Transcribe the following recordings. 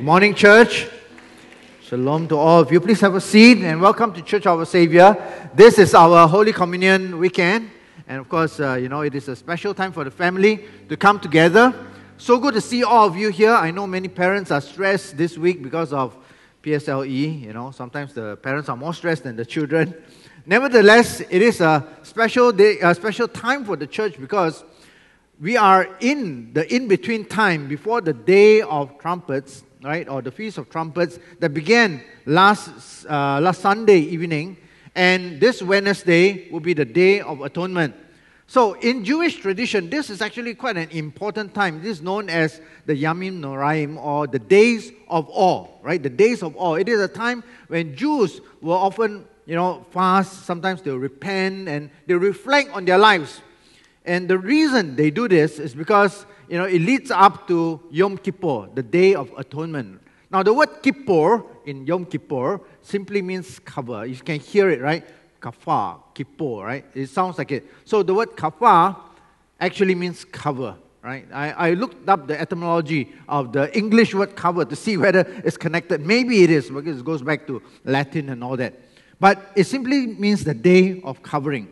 Good morning, church. Shalom to all of you. Please have a seat and welcome to Church of our Savior. This is our Holy Communion weekend. And of course, uh, you know, it is a special time for the family to come together. So good to see all of you here. I know many parents are stressed this week because of PSLE. You know, sometimes the parents are more stressed than the children. Nevertheless, it is a special day, a special time for the church because we are in the in between time before the day of trumpets, right, or the feast of trumpets that began last uh, last Sunday evening, and this Wednesday will be the day of atonement. So, in Jewish tradition, this is actually quite an important time. This is known as the Yamim Noraim or the days of awe, right? The days of awe. It is a time when Jews will often, you know, fast. Sometimes they'll repent and they reflect on their lives. And the reason they do this is because, you know, it leads up to Yom Kippur, the Day of Atonement. Now, the word Kippur in Yom Kippur simply means cover. You can hear it, right? Kafar, Kippur, right? It sounds like it. So the word kafar actually means cover, right? I, I looked up the etymology of the English word cover to see whether it's connected. Maybe it is because it goes back to Latin and all that. But it simply means the day of covering.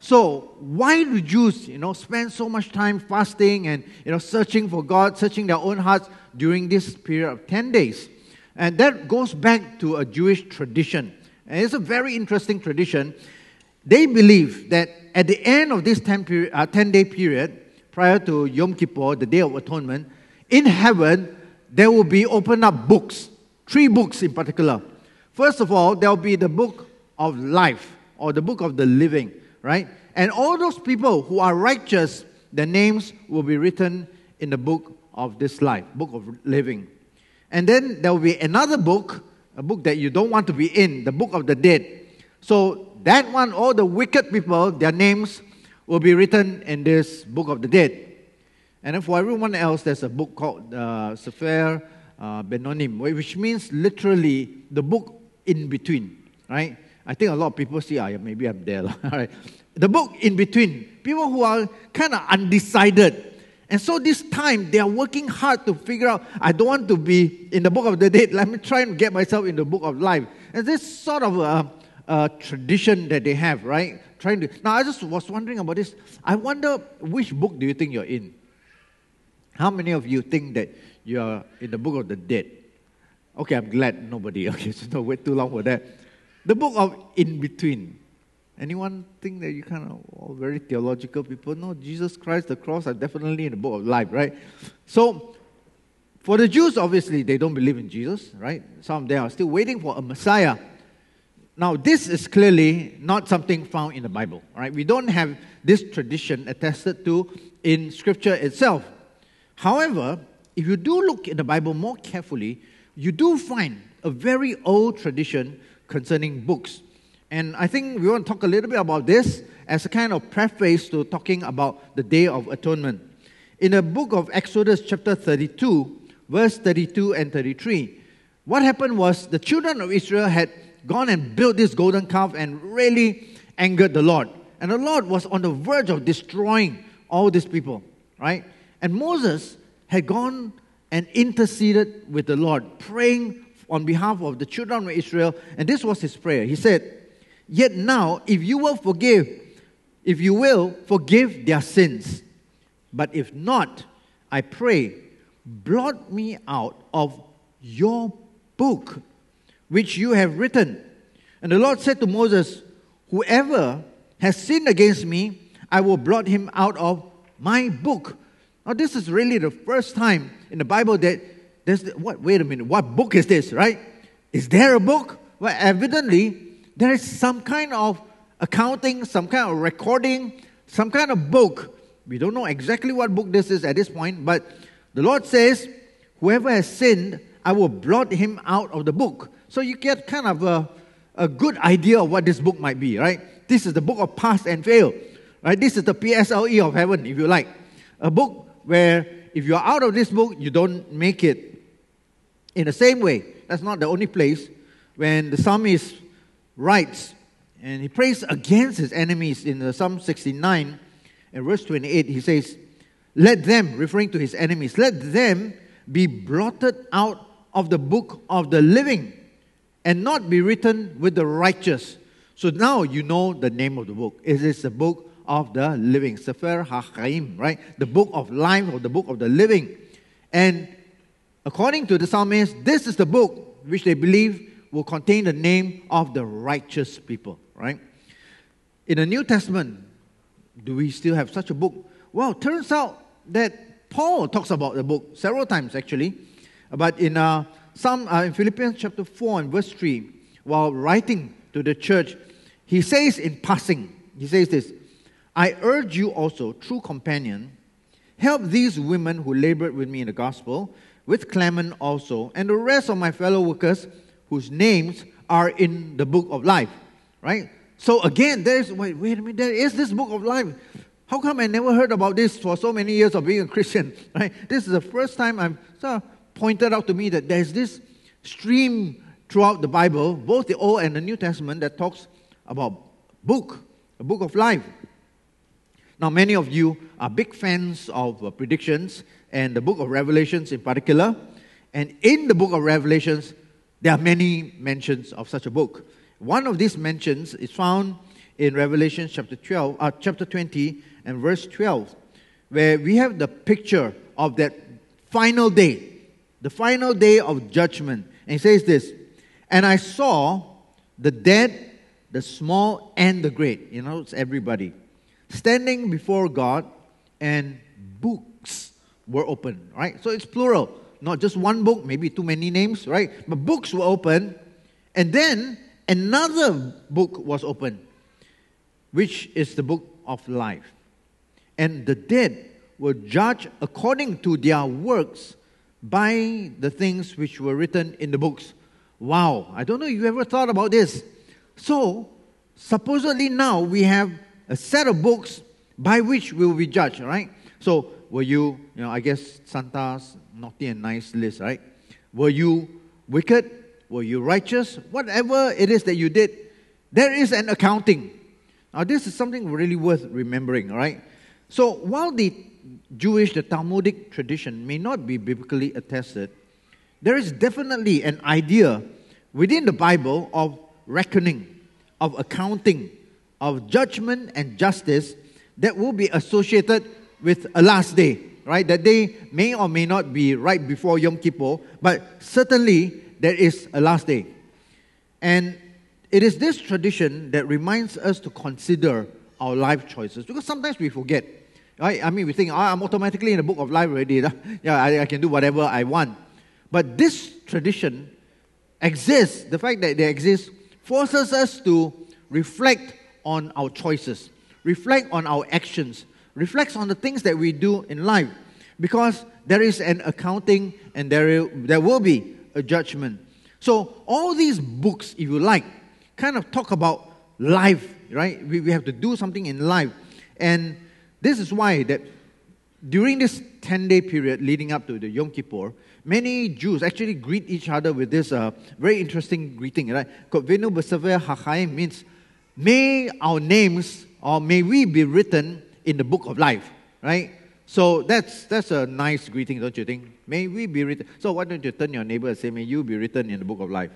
So why do Jews, you know, spend so much time fasting and you know searching for God, searching their own hearts during this period of 10 days? And that goes back to a Jewish tradition. And it's a very interesting tradition. They believe that at the end of this 10, period, uh, 10 day period, prior to Yom Kippur, the Day of Atonement, in heaven, there will be opened up books, three books in particular. First of all, there will be the book of life, or the book of the living, right? And all those people who are righteous, their names will be written in the book of this life, book of living. And then there will be another book a book that you don't want to be in, the book of the dead. So that one, all the wicked people, their names will be written in this book of the dead. And then for everyone else, there's a book called uh, Sefer uh, Benonim, which means literally the book in between, right? I think a lot of people see, ah, maybe I'm there. right? The book in between, people who are kind of undecided and so this time they are working hard to figure out, I don't want to be in the book of the dead. Let me try and get myself in the book of life. And this sort of a, a tradition that they have, right? Trying to. Now I just was wondering about this. I wonder which book do you think you're in? How many of you think that you're in the book of the dead? Okay, I'm glad nobody. Okay, so don't wait too long for that. The book of in between. Anyone think that you kind of all very theological people? No, Jesus Christ, the cross are definitely in the book of life, right? So, for the Jews, obviously, they don't believe in Jesus, right? Some of them are still waiting for a Messiah. Now, this is clearly not something found in the Bible, right? We don't have this tradition attested to in Scripture itself. However, if you do look in the Bible more carefully, you do find a very old tradition concerning books. And I think we want to talk a little bit about this as a kind of preface to talking about the Day of Atonement. In the book of Exodus, chapter 32, verse 32 and 33, what happened was the children of Israel had gone and built this golden calf and really angered the Lord. And the Lord was on the verge of destroying all these people, right? And Moses had gone and interceded with the Lord, praying on behalf of the children of Israel. And this was his prayer. He said, Yet now, if you will forgive, if you will, forgive their sins. But if not, I pray, blot me out of your book, which you have written. And the Lord said to Moses, Whoever has sinned against me, I will blot him out of my book. Now, this is really the first time in the Bible that there's, what, wait a minute, what book is this, right? Is there a book? Well, evidently, there is some kind of accounting, some kind of recording, some kind of book. We don't know exactly what book this is at this point, but the Lord says, Whoever has sinned, I will blot him out of the book. So you get kind of a, a good idea of what this book might be, right? This is the book of pass and fail, right? This is the PSLE of heaven, if you like. A book where if you're out of this book, you don't make it. In the same way, that's not the only place when the psalmist writes, and he prays against his enemies in Psalm 69 and verse 28. He says, Let them, referring to his enemies, let them be blotted out of the book of the living and not be written with the righteous. So now you know the name of the book. It is the book of the living, Sefer HaChaim, right? The book of life or the book of the living. And according to the psalmist, this is the book which they believe will contain the name of the righteous people, right? In the New Testament, do we still have such a book? Well, turns out that Paul talks about the book several times actually. But in uh, some uh, in Philippians chapter 4 and verse 3, while writing to the church, he says in passing, he says this I urge you also, true companion, help these women who labored with me in the gospel, with Clement also, and the rest of my fellow workers whose names are in the book of life. Right? So again, there is wait, wait a minute, there is this book of life. How come I never heard about this for so many years of being a Christian? Right? This is the first time I'm so pointed out to me that there's this stream throughout the Bible, both the Old and the New Testament, that talks about book, a book of life. Now, many of you are big fans of uh, predictions and the book of Revelations in particular. And in the book of Revelations, there are many mentions of such a book. One of these mentions is found in Revelation chapter 12, uh, chapter 20 and verse 12, where we have the picture of that final day, the final day of judgment. And he says this And I saw the dead, the small, and the great. You know, it's everybody. Standing before God, and books were open, right? So it's plural. Not just one book, maybe too many names, right? But books were open. And then another book was open, which is the book of life. And the dead were judged according to their works by the things which were written in the books. Wow, I don't know if you ever thought about this. So, supposedly now we have a set of books by which we will be judged, right? So, were you, you know, I guess Santa's naughty and nice list, right? Were you wicked? Were you righteous? Whatever it is that you did, there is an accounting. Now, this is something really worth remembering, right? So, while the Jewish, the Talmudic tradition may not be biblically attested, there is definitely an idea within the Bible of reckoning, of accounting, of judgment and justice that will be associated with a last day, right? That day may or may not be right before Yom Kippur, but certainly there is a last day. And it is this tradition that reminds us to consider our life choices because sometimes we forget. Right? I mean, we think, oh, I'm automatically in the book of life already. yeah, I, I can do whatever I want. But this tradition exists, the fact that they exist, forces us to reflect on our choices, reflect on our actions, reflects on the things that we do in life. Because there is an accounting and there, there will be a judgment. So, all these books, if you like, kind of talk about life, right? We, we have to do something in life. And this is why that during this 10 day period leading up to the Yom Kippur, many Jews actually greet each other with this uh, very interesting greeting, right? Kodvenu Besever Hachaim means, may our names or may we be written in the book of life, right? So that's, that's a nice greeting, don't you think? May we be written. So why don't you turn your neighbor and say, may you be written in the book of life?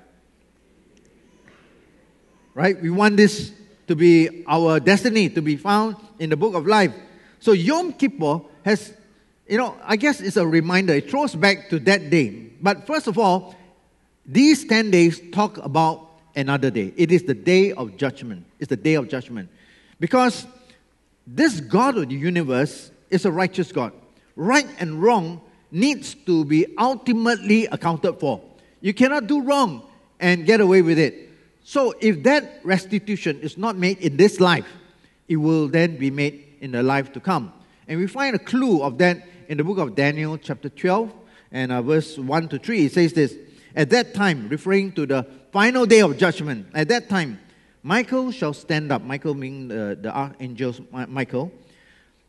Right? We want this to be our destiny, to be found in the book of life. So Yom Kippur has, you know, I guess it's a reminder. It throws back to that day. But first of all, these 10 days talk about another day. It is the day of judgment. It's the day of judgment. Because this God of the universe is a righteous God. Right and wrong needs to be ultimately accounted for. You cannot do wrong and get away with it. So if that restitution is not made in this life, it will then be made in the life to come. And we find a clue of that in the book of Daniel, chapter 12, and uh, verse 1 to 3. It says this At that time, referring to the final day of judgment, at that time, Michael shall stand up. Michael meaning uh, the archangel Michael,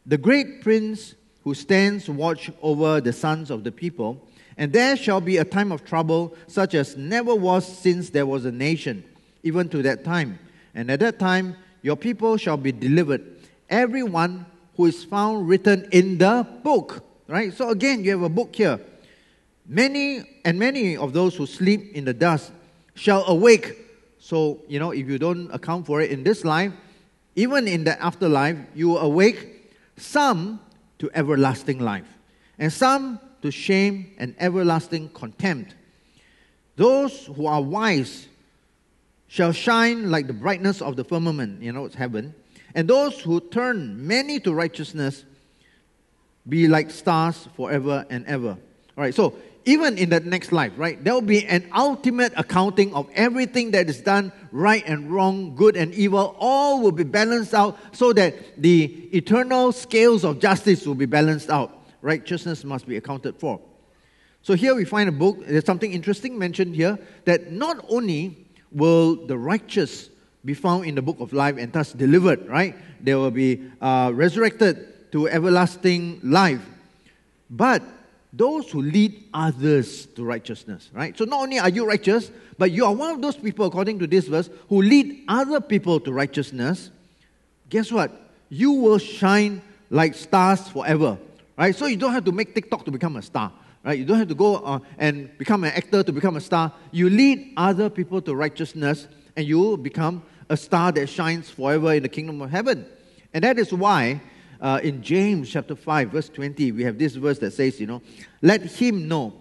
the great prince who stands watch over the sons of the people. And there shall be a time of trouble such as never was since there was a nation, even to that time. And at that time, your people shall be delivered everyone who is found written in the book. Right? So again, you have a book here. Many and many of those who sleep in the dust shall awake. So, you know, if you don't account for it in this life, even in the afterlife, you awake some to everlasting life, and some to shame and everlasting contempt. Those who are wise shall shine like the brightness of the firmament, you know, it's heaven. And those who turn many to righteousness be like stars forever and ever. All right, so even in the next life, right, there will be an ultimate accounting of everything that is done, right and wrong, good and evil, all will be balanced out so that the eternal scales of justice will be balanced out. Righteousness must be accounted for. So here we find a book, there's something interesting mentioned here that not only will the righteous be found in the book of life and thus delivered, right? They will be uh, resurrected to everlasting life. But those who lead others to righteousness, right? So not only are you righteous, but you are one of those people, according to this verse, who lead other people to righteousness. Guess what? You will shine like stars forever, right? So you don't have to make TikTok to become a star, right? You don't have to go uh, and become an actor to become a star. You lead other people to righteousness, and you will become a star that shines forever in the kingdom of heaven. And that is why uh, in James chapter 5, verse 20, we have this verse that says, you know, let him know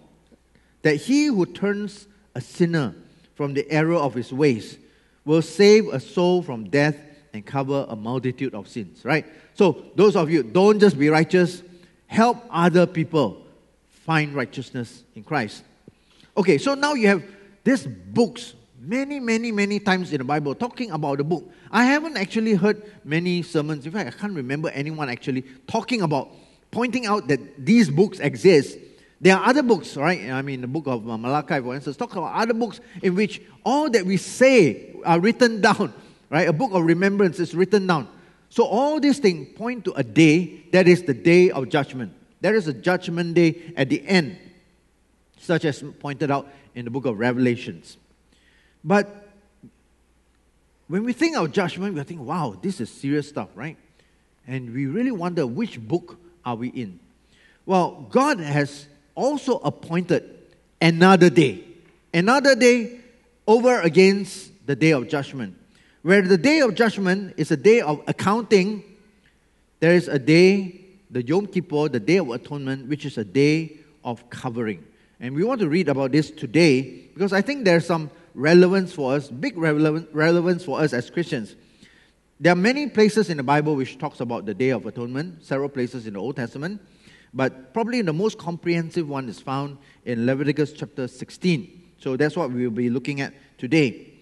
that he who turns a sinner from the error of his ways will save a soul from death and cover a multitude of sins, right? So, those of you, don't just be righteous, help other people find righteousness in Christ. Okay, so now you have these books many, many, many times in the Bible talking about the book. I haven't actually heard many sermons. In fact, I can't remember anyone actually talking about, pointing out that these books exist. There are other books, right? I mean, the book of uh, Malachi, for instance, talk about other books in which all that we say are written down, right? A book of remembrance is written down. So all these things point to a day that is the day of judgment. There is a judgment day at the end, such as pointed out in the book of Revelations. But when we think of judgment, we think, wow, this is serious stuff, right? And we really wonder which book are we in? Well, God has also appointed another day, another day over against the day of judgment. Where the day of judgment is a day of accounting, there is a day, the Yom Kippur, the day of atonement, which is a day of covering. And we want to read about this today because I think there's some relevance for us, big relevance, for us as Christians. There are many places in the Bible which talks about the Day of Atonement, several places in the Old Testament, but probably the most comprehensive one is found in Leviticus chapter 16. So that's what we will be looking at today.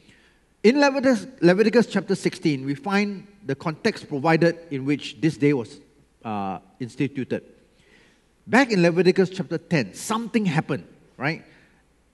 In Leviticus, Leviticus chapter 16, we find the context provided in which this day was uh, instituted. Back in Leviticus chapter 10, something happened, right?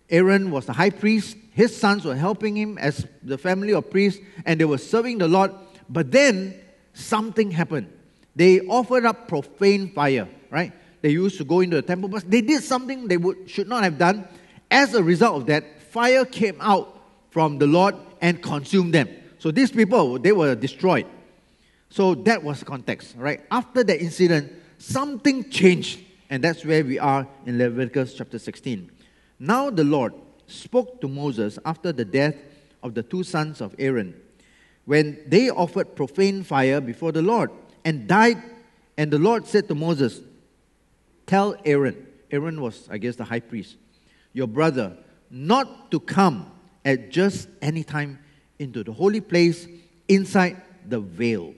Aaron was the high priest. His sons were helping him as the family of priests, and they were serving the Lord. But then something happened. They offered up profane fire, right? They used to go into the temple, but they did something they would, should not have done. As a result of that, fire came out from the Lord and consumed them. So these people, they were destroyed. So that was context, right? After that incident, something changed. And that's where we are in Leviticus chapter 16. Now the Lord spoke to Moses after the death of the two sons of Aaron, when they offered profane fire before the Lord and died. And the Lord said to Moses, Tell Aaron, Aaron was, I guess, the high priest, your brother, not to come at just any time into the holy place inside the veil.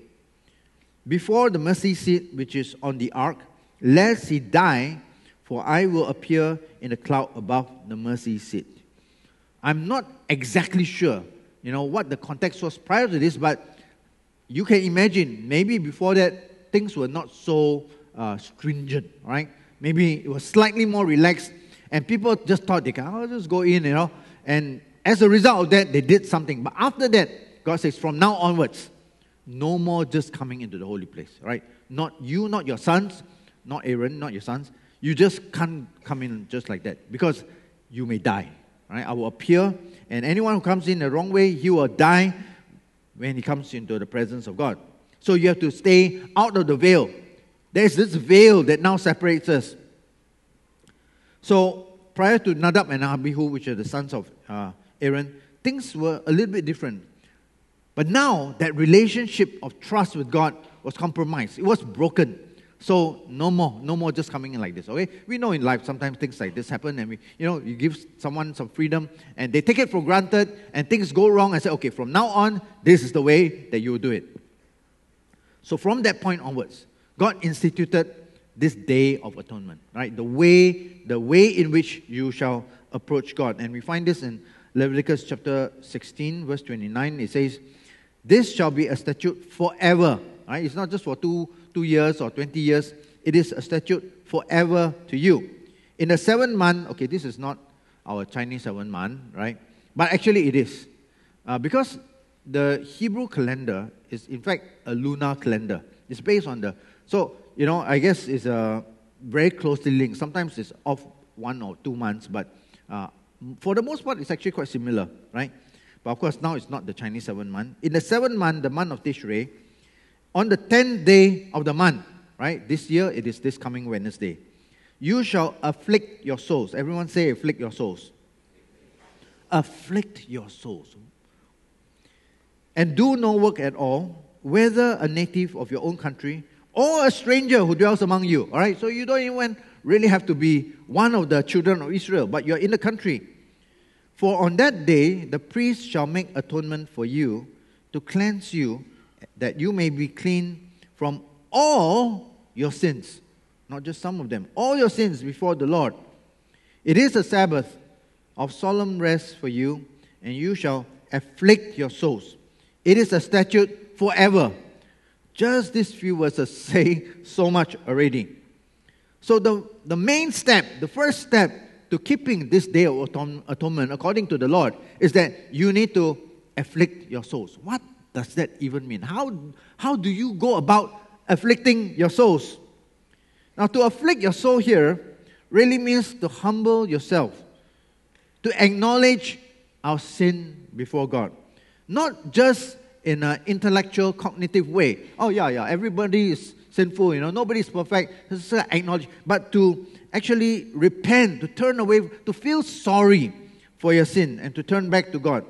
Before the mercy seat which is on the ark, lest he die for I will appear in the cloud above the mercy seat. I'm not exactly sure, you know, what the context was prior to this, but you can imagine maybe before that things were not so uh, stringent, right? Maybe it was slightly more relaxed, and people just thought they can oh, just go in, you know, and as a result of that, they did something. But after that, God says, from now onwards, no more just coming into the holy place, right? Not you, not your sons, not Aaron, not your sons. You just can't come in just like that because you may die. Right? I will appear, and anyone who comes in the wrong way, he will die when he comes into the presence of God. So you have to stay out of the veil. There's this veil that now separates us. So prior to Nadab and Abihu, which are the sons of uh, Aaron, things were a little bit different. But now that relationship of trust with God was compromised. It was broken. So no more, no more just coming in like this. Okay, we know in life sometimes things like this happen, and we, you know, you give someone some freedom, and they take it for granted, and things go wrong, and say, okay, from now on, this is the way that you will do it. So from that point onwards, God instituted this day of atonement, right? The way, the way in which you shall approach God, and we find this in Leviticus chapter 16, verse 29. It says, "This shall be a statute forever." Right? It's not just for two two years or 20 years, it is a statute forever to you. In the seventh month, okay, this is not our Chinese seventh month, right? But actually it is. Uh, because the Hebrew calendar is, in fact, a lunar calendar. It's based on the, so, you know, I guess it's a very closely linked. Sometimes it's off one or two months, but uh, for the most part, it's actually quite similar, right? But of course, now it's not the Chinese seventh month. In the seventh month, the month of Tishrei, on the tenth day of the month, right? This year it is this coming Wednesday. You shall afflict your souls. Everyone say, afflict your souls. Afflict your souls. And do no work at all, whether a native of your own country or a stranger who dwells among you. All right? So you don't even really have to be one of the children of Israel, but you're in the country. For on that day, the priest shall make atonement for you to cleanse you that you may be clean from all your sins, not just some of them, all your sins before the Lord. It is a Sabbath of solemn rest for you, and you shall afflict your souls. It is a statute forever. Just these few verses say so much already. So, the, the main step, the first step to keeping this day of atonement, according to the Lord, is that you need to afflict your souls. What does that even mean? How, how do you go about afflicting your souls? Now, to afflict your soul here really means to humble yourself, to acknowledge our sin before God. Not just in an intellectual, cognitive way. Oh, yeah, yeah, everybody is sinful, you know, nobody's perfect. Just acknowledge, but to actually repent, to turn away, to feel sorry for your sin and to turn back to God.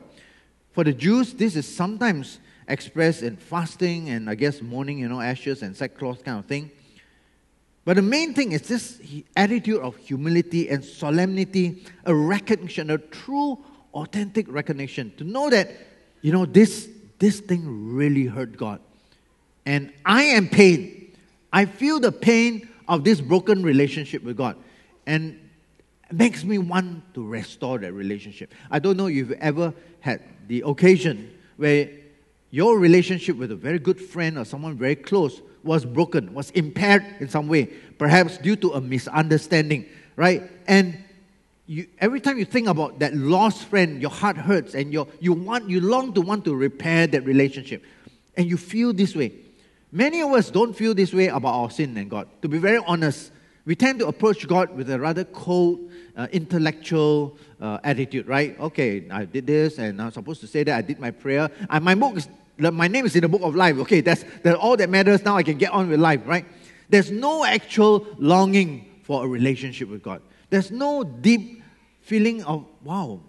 For the Jews, this is sometimes expressed in fasting and I guess mourning, you know, ashes and sackcloth kind of thing. But the main thing is this attitude of humility and solemnity, a recognition, a true, authentic recognition to know that, you know, this, this thing really hurt God. And I am pain. I feel the pain of this broken relationship with God. And makes me want to restore that relationship. I don't know if you've ever had the occasion where your relationship with a very good friend or someone very close was broken, was impaired in some way, perhaps due to a misunderstanding, right? And you, every time you think about that lost friend, your heart hurts and you you, want, you long to want to repair that relationship. And you feel this way. Many of us don't feel this way about our sin and God. To be very honest, we tend to approach God with a rather cold, uh, intellectual uh, attitude, right? Okay, I did this and I'm supposed to say that I did my prayer. And my book is my name is in the book of life. Okay, that's, that's all that matters. Now I can get on with life, right? There's no actual longing for a relationship with God. There's no deep feeling of, wow,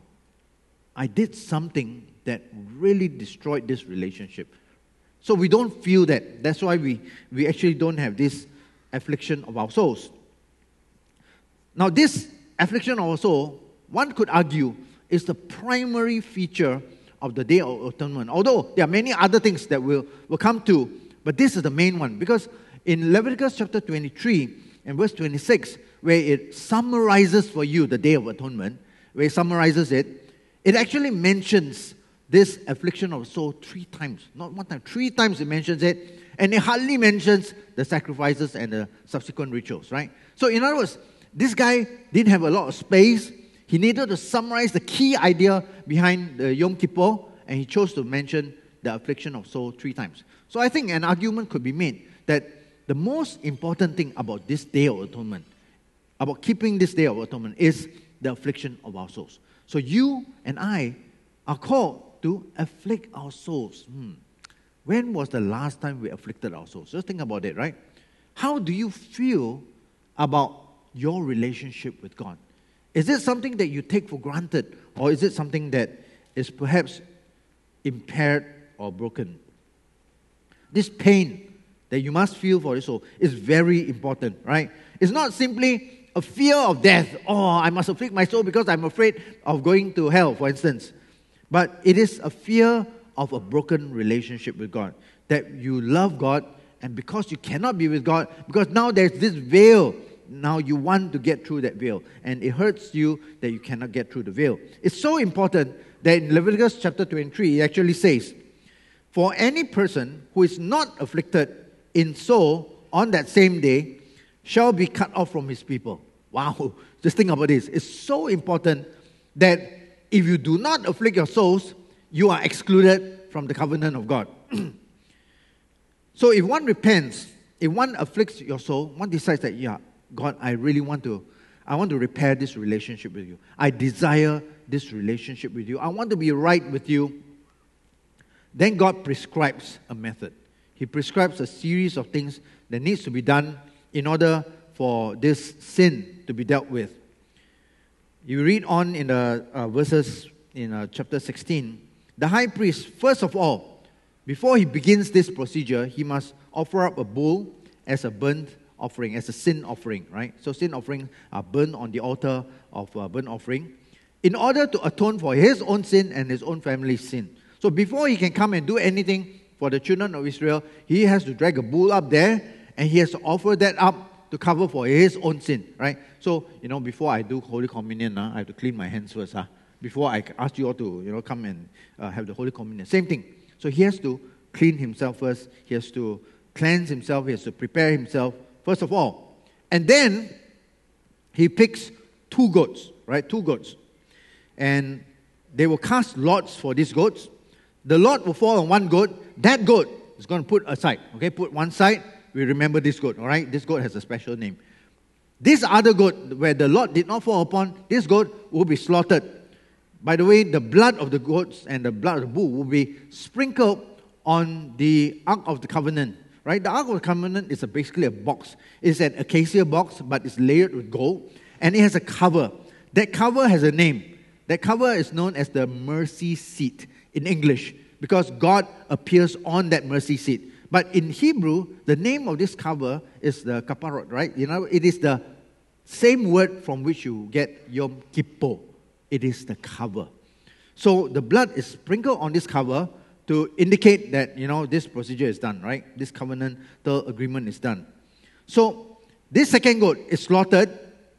I did something that really destroyed this relationship. So we don't feel that. That's why we, we actually don't have this affliction of our souls. Now, this affliction soul, one could argue, is the primary feature of the Day of Atonement. Although there are many other things that we'll, we'll come to, but this is the main one because in Leviticus chapter 23 and verse 26, where it summarizes for you the Day of Atonement, where it summarizes it, it actually mentions this affliction of soul three times. Not one time, three times it mentions it, and it hardly mentions the sacrifices and the subsequent rituals, right? So, in other words, this guy didn't have a lot of space he needed to summarize the key idea behind the Yom Kippur, and he chose to mention the affliction of soul three times. So I think an argument could be made that the most important thing about this day of atonement, about keeping this day of atonement, is the affliction of our souls. So you and I are called to afflict our souls. Hmm. When was the last time we afflicted our souls? Just think about it, right? How do you feel about your relationship with God? Is it something that you take for granted, or is it something that is perhaps impaired or broken? This pain that you must feel for your soul is very important, right? It's not simply a fear of death. Oh, I must afflict my soul because I'm afraid of going to hell, for instance. But it is a fear of a broken relationship with God. That you love God, and because you cannot be with God, because now there's this veil, now you want to get through that veil. And it hurts you that you cannot get through the veil. It's so important that in Leviticus chapter 23, it actually says, For any person who is not afflicted in soul on that same day shall be cut off from his people. Wow, just think about this. It's so important that if you do not afflict your souls, you are excluded from the covenant of God. so if one repents, if one afflicts your soul, one decides that, yeah, God, I really want to, I want to repair this relationship with you. I desire this relationship with you. I want to be right with you. Then God prescribes a method. He prescribes a series of things that needs to be done in order for this sin to be dealt with. You read on in the uh, verses in uh, chapter 16. The high priest, first of all, before he begins this procedure, he must offer up a bull as a burnt offering, as a sin offering, right? So sin offerings are burned on the altar of uh, burnt offering in order to atone for his own sin and his own family's sin. So before he can come and do anything for the children of Israel, he has to drag a bull up there and he has to offer that up to cover for his own sin, right? So, you know, before I do Holy Communion, uh, I have to clean my hands first, huh? before I ask you all to, you know, come and uh, have the Holy Communion. Same thing. So he has to clean himself first. He has to cleanse himself. He has to prepare himself, first of all. And then he picks two goats, right? Two goats. And they will cast lots for these goats. The lot will fall on one goat. That goat is going to put aside, okay? Put one side. We remember this goat, all right? This goat has a special name. This other goat, where the lot did not fall upon, this goat will be slaughtered. By the way, the blood of the goats and the blood of the bull will be sprinkled on the Ark of the Covenant. Right? The Ark of the Covenant is a, basically a box. It's an acacia box, but it's layered with gold, and it has a cover. That cover has a name. That cover is known as the mercy seat in English because God appears on that mercy seat. But in Hebrew, the name of this cover is the kaparot, right? You know, it is the same word from which you get Yom Kippur. It is the cover. So the blood is sprinkled on this cover to indicate that, you know, this procedure is done, right? This covenantal agreement is done. So this second goat is slaughtered.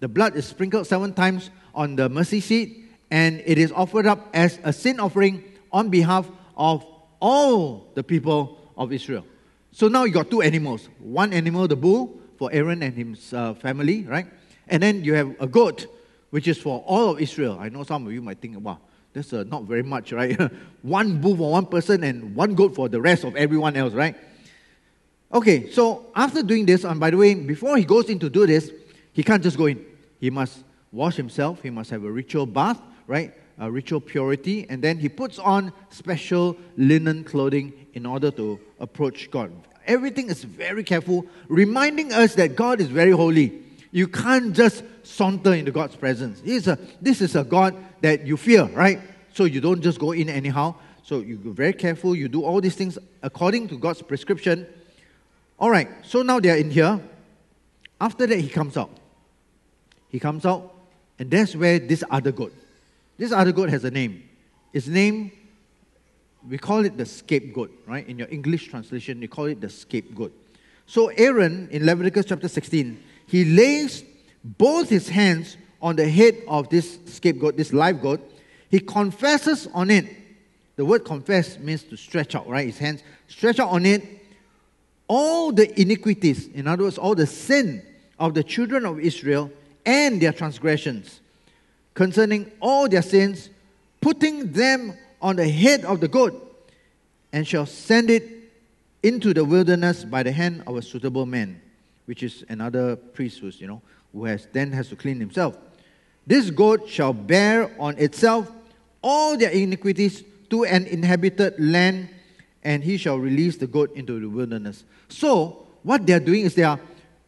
The blood is sprinkled seven times on the mercy seat, and it is offered up as a sin offering on behalf of all the people of Israel. So now you got two animals. One animal, the bull, for Aaron and his uh, family, right? And then you have a goat, which is for all of Israel. I know some of you might think, wow, that's uh, not very much, right? one bull for one person and one goat for the rest of everyone else, right? Okay, so after doing this, and by the way, before he goes in to do this, he can't just go in. He must wash himself, he must have a ritual bath, right? A ritual purity, and then he puts on special linen clothing in order to approach God. Everything is very careful, reminding us that God is very holy. You can't just saunter into God's presence. He's a, this is a God that you fear, right? So you don't just go in anyhow. So you're very careful. You do all these things according to God's prescription. All right, so now they're in here. After that, he comes out. He comes out, and that's where this other goat. This other goat has a name. Its name, we call it the scapegoat, right? In your English translation, you call it the scapegoat. So Aaron in Leviticus chapter 16, he lays both his hands on the head of this scapegoat, this live goat. He confesses on it. The word confess means to stretch out, right? His hands stretch out on it. All the iniquities, in other words, all the sin of the children of Israel and their transgressions, concerning all their sins, putting them on the head of the goat, and shall send it into the wilderness by the hand of a suitable man, which is another priest who's, you know, who has, then has to clean himself. This goat shall bear on itself all their iniquities to an inhabited land, and he shall release the goat into the wilderness. So, what they are doing is they are,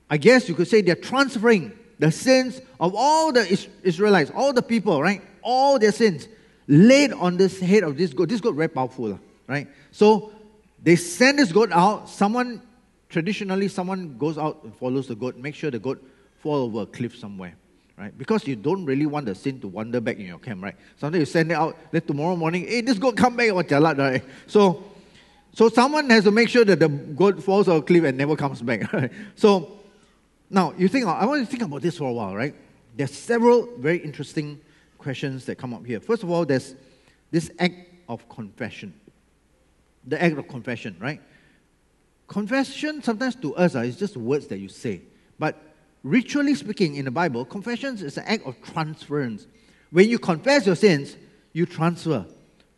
I guess you could say, they are transferring the sins of all the Israelites, all the people, right? All their sins laid on this head of this goat. This goat very powerful, right? So they send this goat out. Someone, traditionally, someone goes out and follows the goat, make sure the goat fall over a cliff somewhere, right? Because you don't really want the sin to wander back in your camp, right? Sometimes you send it out, then tomorrow morning, hey, this goat come back, or jalat, right? So, so someone has to make sure that the goat falls off a cliff and never comes back, right? So, now you think, I want you to think about this for a while, right? There's several very interesting questions that come up here. First of all, there's this act of confession. The act of confession, right? Confession, sometimes to us, uh, is just words that you say. But ritually speaking, in the Bible, confession is an act of transference. When you confess your sins, you transfer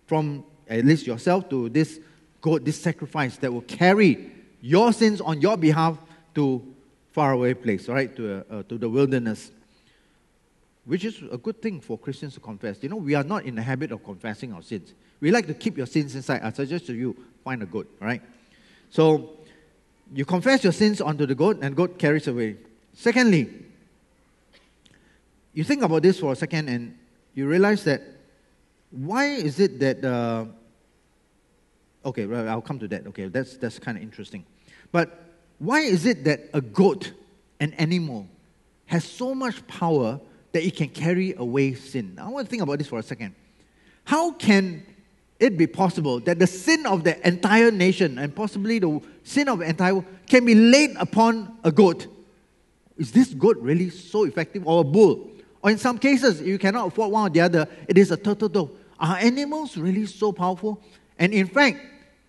from at least yourself to this goat, this sacrifice that will carry your sins on your behalf to faraway place, right? To, uh, uh, to the wilderness which is a good thing for Christians to confess. You know, we are not in the habit of confessing our sins. We like to keep your sins inside. I suggest to you find a goat, right? So you confess your sins onto the goat, and goat carries away. Secondly, you think about this for a second, and you realize that why is it that uh, okay, I'll come to that. Okay, that's that's kind of interesting. But why is it that a goat, an animal, has so much power that it can carry away sin. I want to think about this for a second. How can it be possible that the sin of the entire nation and possibly the sin of the entire world can be laid upon a goat? Is this goat really so effective or a bull? Or in some cases, you cannot afford one or the other, it is a turtle dove. Are animals really so powerful? And in fact,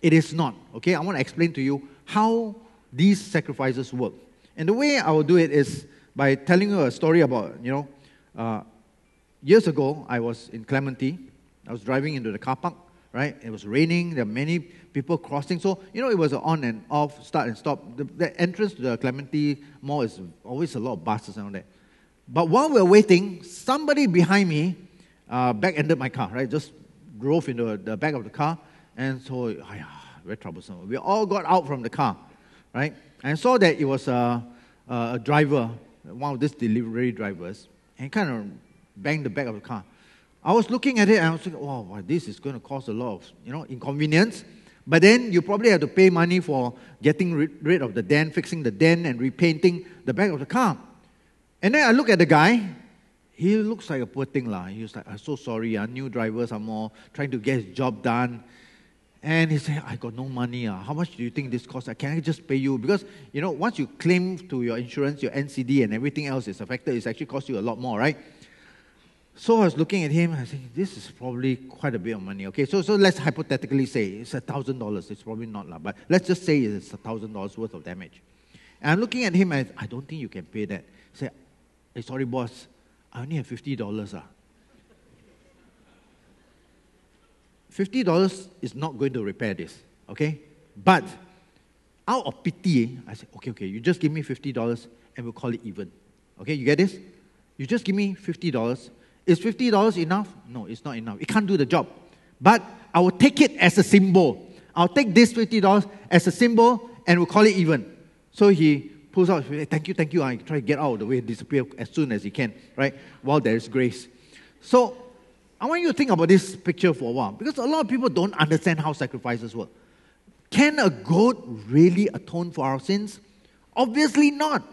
it is not. Okay, I want to explain to you how these sacrifices work. And the way I will do it is by telling you a story about, you know, uh, years ago, I was in Clementi. I was driving into the car park, right? It was raining. There were many people crossing. So, you know, it was an on and off, start and stop. The, the entrance to the Clementi Mall is always a lot of buses and all that. But while we were waiting, somebody behind me uh, back-ended my car, right? Just drove into the back of the car. And so, very troublesome. We all got out from the car, right? And saw that it was a, a driver, one of these delivery drivers and kind of banged the back of the car. I was looking at it and I was thinking, wow, this is going to cause a lot of, you know, inconvenience. But then you probably have to pay money for getting rid of the dent, fixing the dent, and repainting the back of the car. And then I look at the guy. He looks like a poor thing. La. He was like, I'm so sorry. Uh, new drivers are more trying to get his job done. And he said, I got no money. Uh. How much do you think this costs? Can I just pay you? Because, you know, once you claim to your insurance, your NCD and everything else is affected, it's actually cost you a lot more, right? So I was looking at him, I think this is probably quite a bit of money. Okay, so, so let's hypothetically say it's a thousand dollars. It's probably not, lah, but let's just say it's a thousand dollars worth of damage. And I'm looking at him and I don't think you can pay that. I say, hey, sorry, boss, I only have fifty dollars. Uh. $50 is not going to repair this, okay? But out of pity, I said, okay, okay, you just give me $50 and we'll call it even. Okay, you get this? You just give me $50. Is $50 enough? No, it's not enough. It can't do the job. But I will take it as a symbol. I'll take this $50 as a symbol and we'll call it even. So he pulls out, thank you, thank you. I try to get out of the way, disappear as soon as he can, right? While there is grace. So I want you to think about this picture for a while because a lot of people don't understand how sacrifices work. Can a goat really atone for our sins? Obviously not.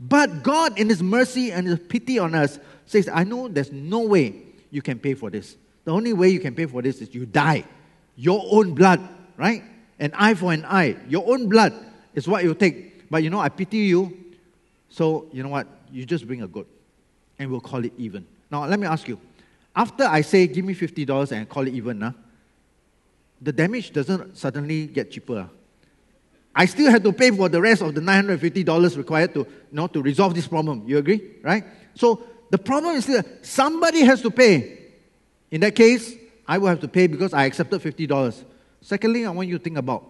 But God, in His mercy and His pity on us, says, I know there's no way you can pay for this. The only way you can pay for this is you die. Your own blood, right? An eye for an eye. Your own blood is what you take. But you know, I pity you. So, you know what? You just bring a goat and we'll call it even. Now, let me ask you after I say, give me $50 and call it even, uh, the damage doesn't suddenly get cheaper. I still have to pay for the rest of the $950 required to, you know, to resolve this problem. You agree? Right? So the problem is that somebody has to pay. In that case, I will have to pay because I accepted $50. Secondly, I want you to think about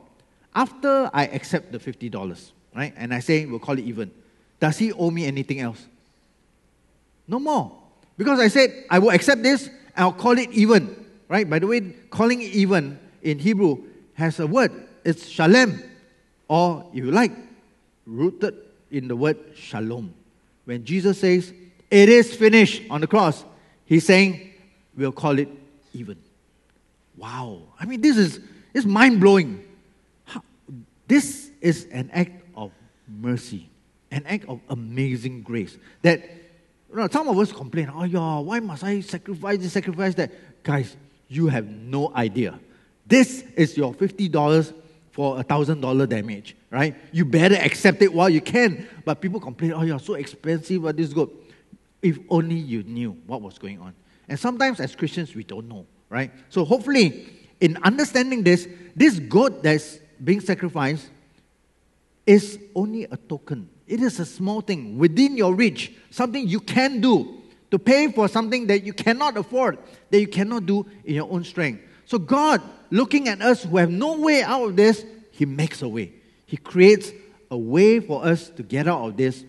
after I accept the $50, right, and I say we'll call it even, does he owe me anything else? No more. Because I said, I will accept this and I'll call it even. Right? By the way, calling even in Hebrew has a word. It's shalem. Or, if you like, rooted in the word shalom. when Jesus says, It is finished on the cross, he's saying, We'll call it even. Wow. I mean, this is it's mind blowing. This is an act of mercy, an act of amazing grace. That you know, some of us complain, oh yeah, why must I sacrifice this, sacrifice that? Guys, you have no idea. This is your $50 for a $1,000 damage, right? You better accept it while you can. But people complain, oh, you're so expensive, but this good. If only you knew what was going on. And sometimes as Christians, we don't know, right? So hopefully, in understanding this, this goat that's being sacrificed is only a token. It is a small thing within your reach, something you can do to pay for something that you cannot afford, that you cannot do in your own strength. So, God, looking at us who have no way out of this, He makes a way. He creates a way for us to get out of this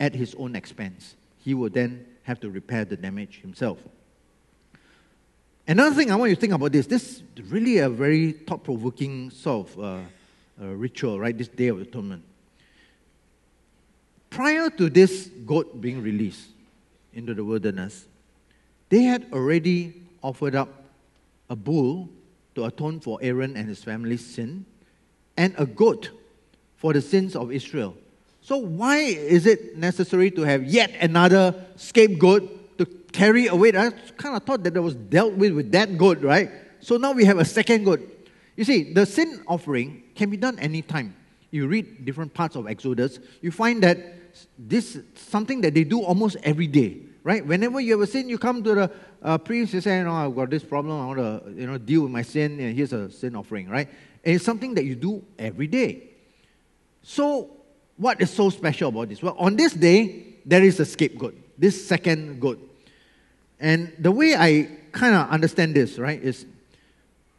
at His own expense. He will then have to repair the damage Himself. Another thing I want you to think about this this is really a very thought provoking sort of uh, uh, ritual, right? This Day of Atonement. Prior to this goat being released, into the wilderness, they had already offered up a bull to atone for Aaron and his family's sin and a goat for the sins of Israel. So, why is it necessary to have yet another scapegoat to carry away? I kind of thought that it was dealt with with that goat, right? So now we have a second goat. You see, the sin offering can be done anytime. You read different parts of Exodus, you find that this is something that they do almost every day right? Whenever you have a sin, you come to the uh, priest, you say, you know, I've got this problem, I want to, you know, deal with my sin, and here's a sin offering, right? And it's something that you do every day. So, what is so special about this? Well, on this day, there is a scapegoat, this second goat. And the way I kind of understand this, right, is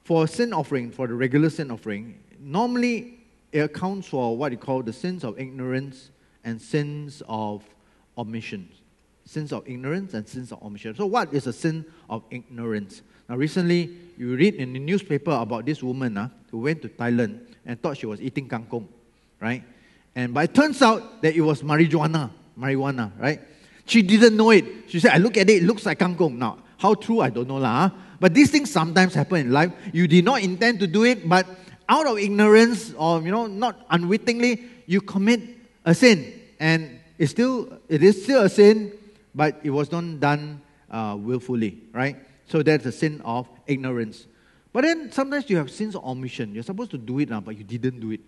for sin offering, for the regular sin offering, normally it accounts for what you call the sins of ignorance and sins of omission sins of ignorance and sins of omission. So, what is a sin of ignorance? Now, recently, you read in the newspaper about this woman uh, who went to Thailand and thought she was eating kangkong, right? And but it turns out that it was marijuana, marijuana, right? She didn't know it. She said, I look at it, it looks like kangkong. Now, how true, I don't know. Lah, huh? But these things sometimes happen in life. You did not intend to do it, but out of ignorance or, you know, not unwittingly, you commit a sin. And it's still, it is still a sin, but it was not done uh, willfully, right? So that's a sin of ignorance. But then sometimes you have sins of omission. You're supposed to do it now, but you didn't do it,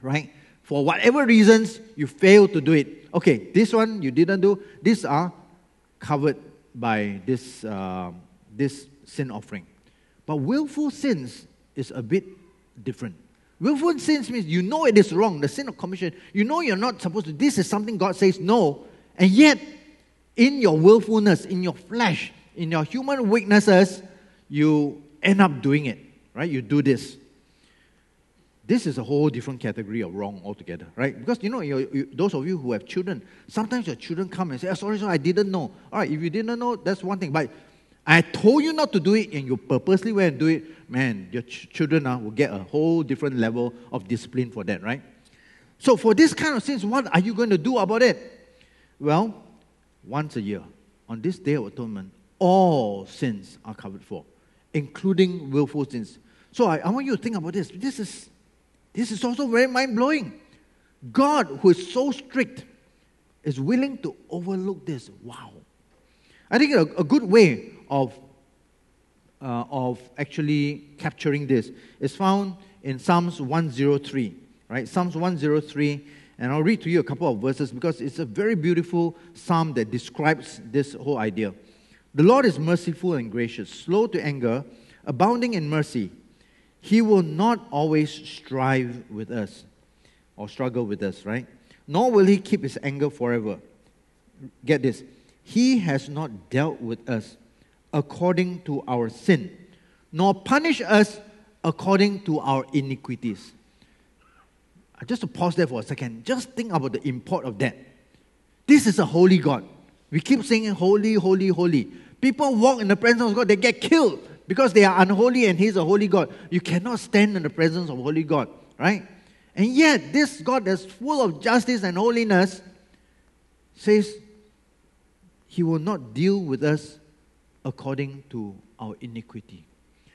right? For whatever reasons, you failed to do it. Okay, this one you didn't do. These are covered by this, uh, this sin offering. But willful sins is a bit different. Willful sins means you know it is wrong, the sin of commission. You know you're not supposed to. This is something God says no, and yet in your willfulness, in your flesh, in your human weaknesses, you end up doing it, right? You do this. This is a whole different category of wrong altogether, right? Because you know, you, those of you who have children, sometimes your children come and say, oh, "Sorry, sorry, I didn't know." All right, if you didn't know, that's one thing. But I told you not to do it, and you purposely went and do it. Man, your ch- children uh, will get a whole different level of discipline for that, right? So, for this kind of sins, what are you going to do about it? Well, once a year, on this day of atonement, all sins are covered for, including willful sins. So I, I want you to think about this. This is, this is also very mind blowing. God, who is so strict, is willing to overlook this. Wow. I think a, a good way of, uh, of actually capturing this is found in Psalms 103. Right? Psalms 103 and I'll read to you a couple of verses because it's a very beautiful psalm that describes this whole idea. The Lord is merciful and gracious, slow to anger, abounding in mercy. He will not always strive with us or struggle with us, right? Nor will he keep his anger forever. Get this. He has not dealt with us according to our sin, nor punished us according to our iniquities. Just to pause there for a second, just think about the import of that. This is a holy God. We keep saying holy, holy, holy. People walk in the presence of God, they get killed because they are unholy and He's a holy God. You cannot stand in the presence of holy God, right? And yet, this God that's full of justice and holiness says he will not deal with us according to our iniquity.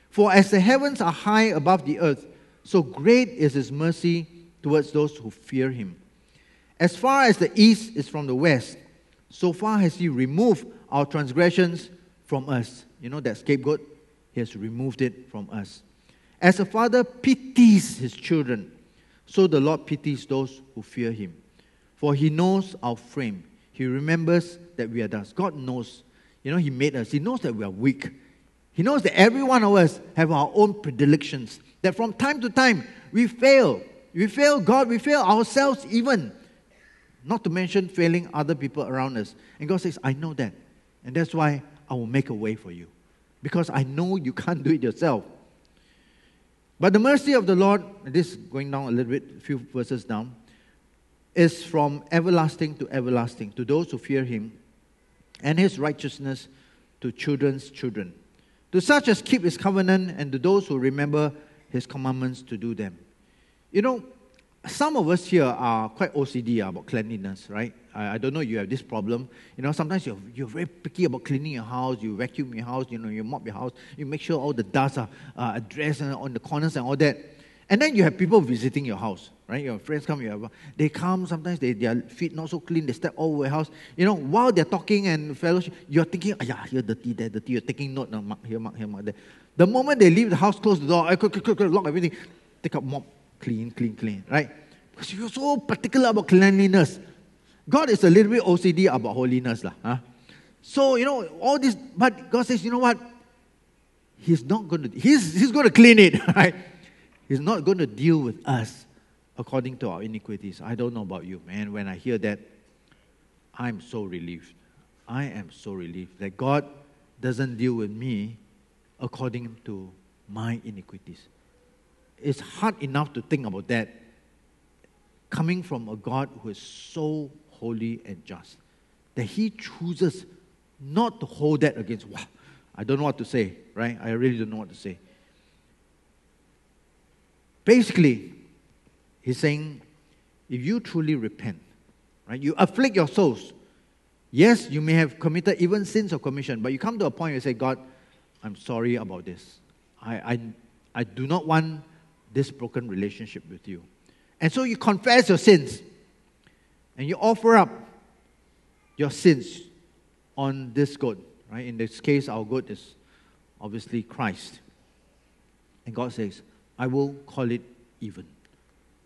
For as the heavens are high above the earth, so great is his mercy towards those who fear him. As far as the east is from the west, so far has he removed our transgressions from us. You know that scapegoat? He has removed it from us. As a father pities his children, so the Lord pities those who fear him. For he knows our frame. He remembers that we are dust. God knows. You know, he made us. He knows that we are weak. He knows that every one of us have our own predilections. That from time to time we fail. We fail God, we fail ourselves even. Not to mention failing other people around us. And God says, I know that. And that's why I will make a way for you. Because I know you can't do it yourself. But the mercy of the Lord, this going down a little bit, a few verses down, is from everlasting to everlasting to those who fear him, and his righteousness to children's children, to such as keep his covenant, and to those who remember his commandments to do them. You know, some of us here are quite OCD about cleanliness, right? I, I don't know you have this problem. You know, sometimes you're, you're very picky about cleaning your house. You vacuum your house, you know, you mop your house. You make sure all the dust are uh, addressed on the corners and all that. And then you have people visiting your house, right? Your friends come, you have, they come, sometimes they, their feet not so clean, they step all over your house. You know, while they're talking and fellowship, you're thinking, ah, yeah, here dirty, there dirty. You're taking note, no, mark here, mark here, mark there. The moment they leave the house, close the door, I lock everything, take up mop, clean, clean, clean, right? Because you're so particular about cleanliness. God is a little bit OCD about holiness. Lah, huh? So, you know, all this, but God says, you know what? He's not going to, he's, he's going to clean it, right? He's not going to deal with us according to our iniquities. I don't know about you, man. When I hear that, I'm so relieved. I am so relieved that God doesn't deal with me according to my iniquities. It's hard enough to think about that coming from a God who is so holy and just that He chooses not to hold that against. Wow, I don't know what to say, right? I really don't know what to say. Basically, He's saying, if you truly repent, right, you afflict your souls. Yes, you may have committed even sins of commission, but you come to a point where you say, God, I'm sorry about this. I, I, I do not want this broken relationship with you. And so you confess your sins and you offer up your sins on this goat. Right? In this case, our goat is obviously Christ. And God says, I will call it even.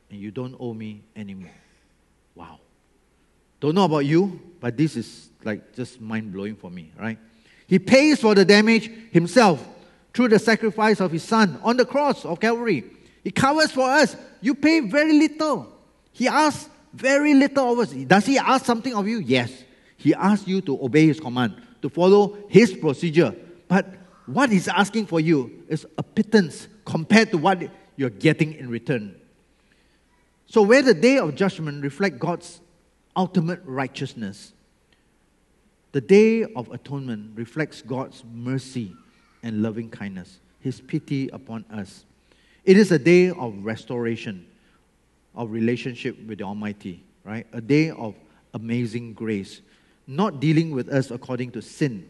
And you don't owe me anymore. Wow. Don't know about you, but this is like just mind blowing for me, right? He pays for the damage himself through the sacrifice of his son on the cross of Calvary. He covers for us. You pay very little. He asks very little of us. Does he ask something of you? Yes. He asks you to obey his command, to follow his procedure. But what he's asking for you is a pittance compared to what you're getting in return. So, where the day of judgment reflects God's ultimate righteousness, the day of atonement reflects God's mercy and loving kindness, his pity upon us. It is a day of restoration, of relationship with the Almighty, right? A day of amazing grace, not dealing with us according to sin.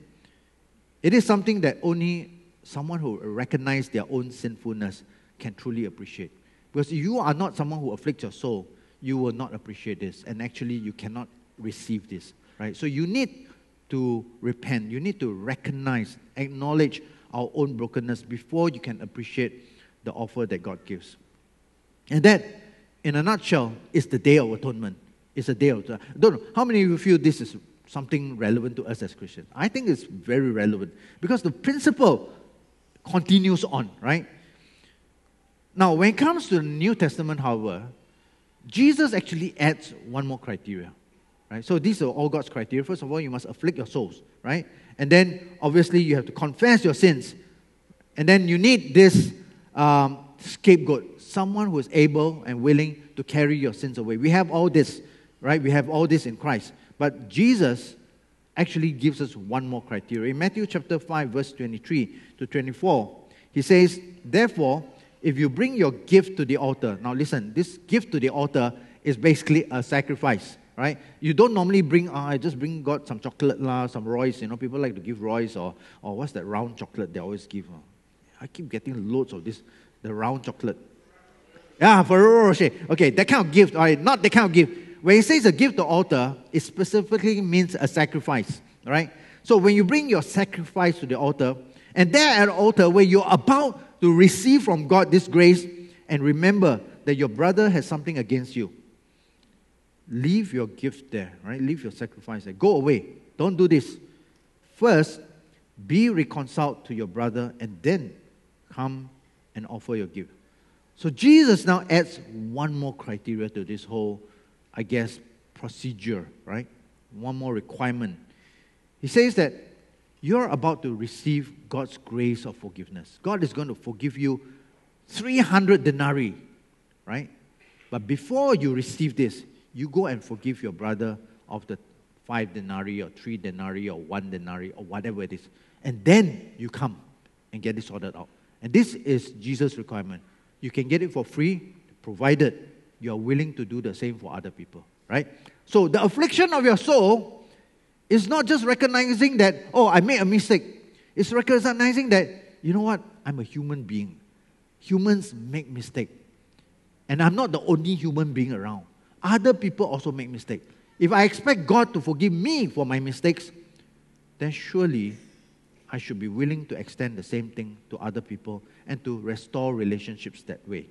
It is something that only someone who recognizes their own sinfulness can truly appreciate. Because you are not someone who afflicts your soul, you will not appreciate this. And actually, you cannot receive this, right? So you need to repent. You need to recognize, acknowledge our own brokenness before you can appreciate the offer that God gives. And that, in a nutshell, is the Day of Atonement. It's a day of I don't know how many of you feel this is something relevant to us as Christians. I think it's very relevant because the principle continues on, right? Now, when it comes to the New Testament, however, Jesus actually adds one more criteria. Right? So these are all God's criteria. First of all, you must afflict your souls, right? And then obviously you have to confess your sins. And then you need this um, scapegoat, someone who is able and willing to carry your sins away. We have all this, right? We have all this in Christ. But Jesus actually gives us one more criteria. In Matthew chapter 5, verse 23 to 24, he says, Therefore, if you bring your gift to the altar, now listen, this gift to the altar is basically a sacrifice, right? You don't normally bring, oh, I just bring God some chocolate, lah, some Royce. You know, people like to give Royce or, or what's that round chocolate they always give? Uh? I keep getting loads of this, the round chocolate. Yeah, Ferrero Rocher. Okay, that kind of gift, all right, not that kind of gift. When it says a gift to altar, it specifically means a sacrifice, right? So when you bring your sacrifice to the altar, and there at the altar where you're about to receive from God this grace, and remember that your brother has something against you, leave your gift there, right? Leave your sacrifice there. Go away. Don't do this. First, be reconciled to your brother, and then come and offer your gift. So Jesus now adds one more criteria to this whole, I guess, procedure, right? One more requirement. He says that you're about to receive God's grace of forgiveness. God is going to forgive you 300 denarii, right? But before you receive this, you go and forgive your brother of the five denarii or three denarii or one denarii or whatever it is. And then you come and get this sorted out. And this is Jesus' requirement. You can get it for free, provided you are willing to do the same for other people, right? So the affliction of your soul is not just recognizing that, oh, I made a mistake. It's recognizing that, you know what, I'm a human being. Humans make mistakes. And I'm not the only human being around. Other people also make mistakes. If I expect God to forgive me for my mistakes, then surely I should be willing to extend the same thing to other people and to restore relationships that way.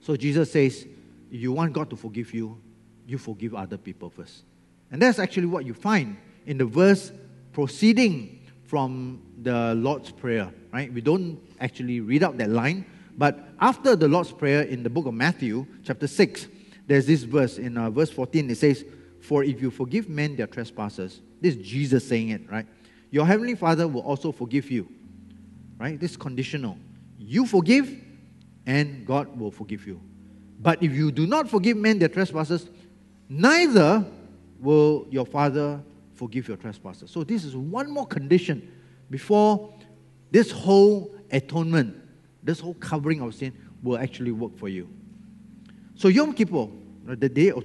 So Jesus says, you want God to forgive you, you forgive other people first. And that's actually what you find in the verse proceeding from the Lord's Prayer, right? We don't actually read out that line, but after the Lord's Prayer in the book of Matthew, chapter 6, there's this verse in uh, verse 14. It says, For if you forgive men their trespasses, this is Jesus saying it, right? Your heavenly Father will also forgive you. Right? This is conditional. You forgive, and God will forgive you. But if you do not forgive men their trespasses, neither will your Father forgive your trespasses. So, this is one more condition before this whole atonement, this whole covering of sin will actually work for you. So, Yom Kippur, the day of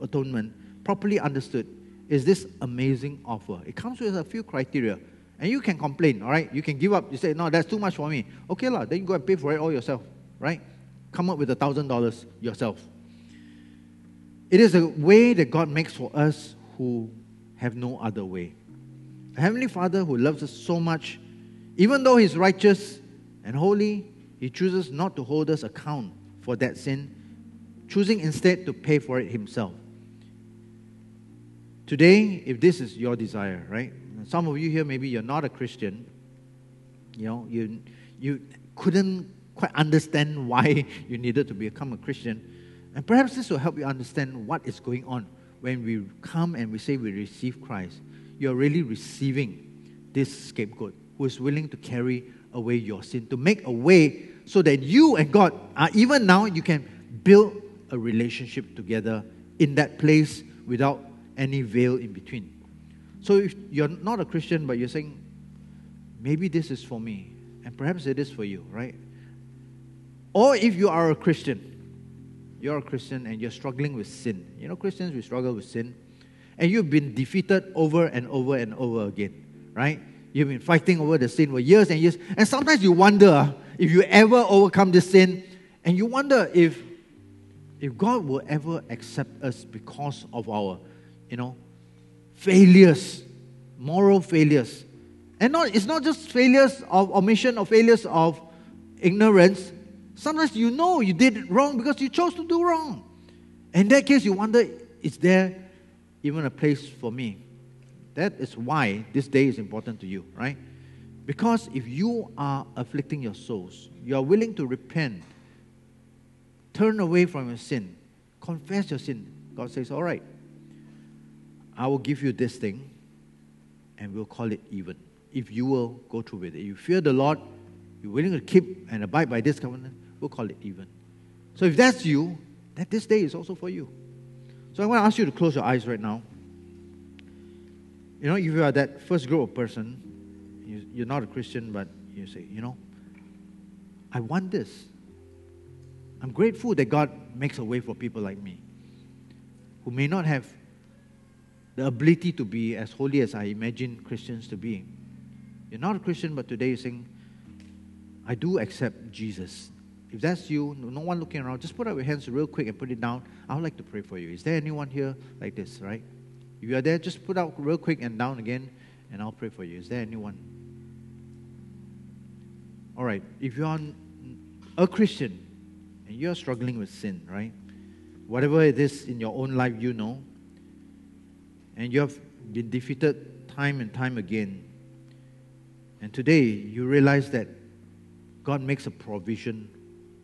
atonement, properly understood, is this amazing offer. It comes with a few criteria. And you can complain, all right? You can give up. You say, no, that's too much for me. Okay, lah, then you go and pay for it all yourself, right? Come up with a $1,000 yourself. It is a way that God makes for us who have no other way. A Heavenly Father who loves us so much, even though He's righteous and holy, He chooses not to hold us account for that sin, choosing instead to pay for it Himself. Today, if this is your desire, right? Some of you here, maybe you're not a Christian. You know, you, you couldn't quite understand why you needed to become a Christian. And perhaps this will help you understand what is going on when we come and we say we receive Christ. You're really receiving this scapegoat who is willing to carry away your sin, to make a way so that you and God are even now you can build a relationship together in that place without any veil in between. So if you're not a Christian, but you're saying, maybe this is for me, and perhaps it is for you, right? Or if you are a Christian, you're a Christian and you're struggling with sin. You know, Christians, we struggle with sin. And you've been defeated over and over and over again, right? You've been fighting over the sin for years and years. And sometimes you wonder ah, if you ever overcome this sin, and you wonder if, if God will ever accept us because of our you know, failures, moral failures. And not, it's not just failures of omission or failures of ignorance. Sometimes you know you did wrong because you chose to do wrong. In that case, you wonder, is there even a place for me? That is why this day is important to you, right? Because if you are afflicting your souls, you are willing to repent, turn away from your sin, confess your sin, God says, All right, I will give you this thing and we'll call it even. If you will go through with it. You fear the Lord, you're willing to keep and abide by this covenant, we'll call it even. So if that's you, that this day is also for you. So I want to ask you to close your eyes right now. You know, if you are that first group of person, you, are not a Christian, but you say, you know, I want this. I'm grateful that God makes a way for people like me. who may not have the ability to be as holy as I imagine Christians to be. You're not a Christian, but today you're saying, I do accept Jesus. If that's you, no one looking around, just put up your hands real quick and put it down. I would like to pray for you. Is there anyone here like this, right? If you are there, just put out real quick and down again, and I'll pray for you. Is there anyone? All right. If you are a Christian and you're struggling with sin, right? Whatever it is in your own life, you know, and you have been defeated time and time again. And today you realize that God makes a provision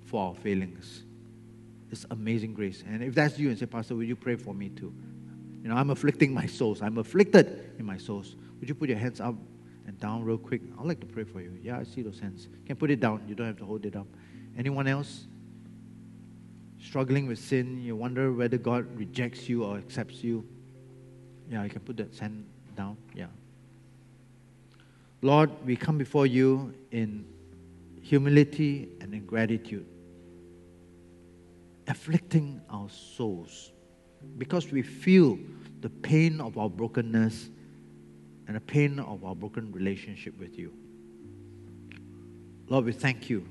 for our failings. It's amazing grace. And if that's you and say, Pastor, will you pray for me too? You know, I'm afflicting my souls. I'm afflicted in my souls. Would you put your hands up and down real quick? I'd like to pray for you. Yeah, I see those hands. You can put it down. You don't have to hold it up. Anyone else? Struggling with sin, you wonder whether God rejects you or accepts you. Yeah, you can put that sand down. Yeah. Lord, we come before you in humility and in gratitude, afflicting our souls because we feel the pain of our brokenness and the pain of our broken relationship with you. Lord, we thank you.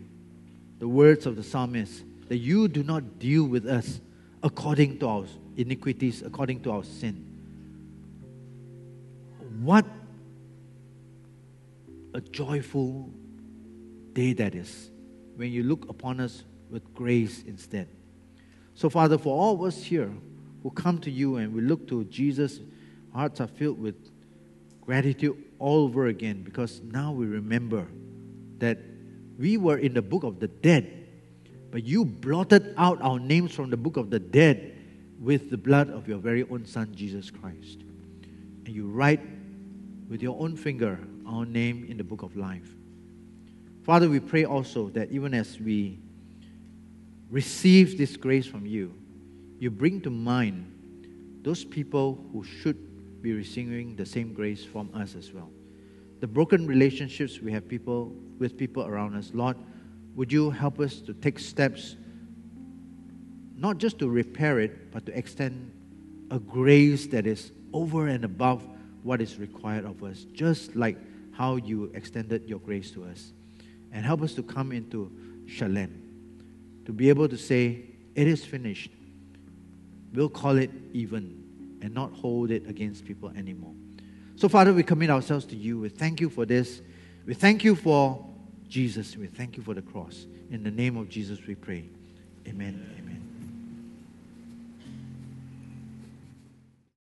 The words of the psalmist that you do not deal with us according to our iniquities, according to our sin. What a joyful day that is when you look upon us with grace instead. So, Father, for all of us here who come to you and we look to Jesus, hearts are filled with gratitude all over again because now we remember that we were in the book of the dead, but you blotted out our names from the book of the dead with the blood of your very own Son, Jesus Christ. And you write with your own finger our name in the book of life. Father, we pray also that even as we receive this grace from you, you bring to mind those people who should be receiving the same grace from us as well. The broken relationships we have people with people around us, Lord, would you help us to take steps not just to repair it, but to extend a grace that is over and above what is required of us, just like how you extended your grace to us. And help us to come into shalem, to be able to say, It is finished. We'll call it even and not hold it against people anymore. So, Father, we commit ourselves to you. We thank you for this. We thank you for Jesus. We thank you for the cross. In the name of Jesus, we pray. Amen. Amen.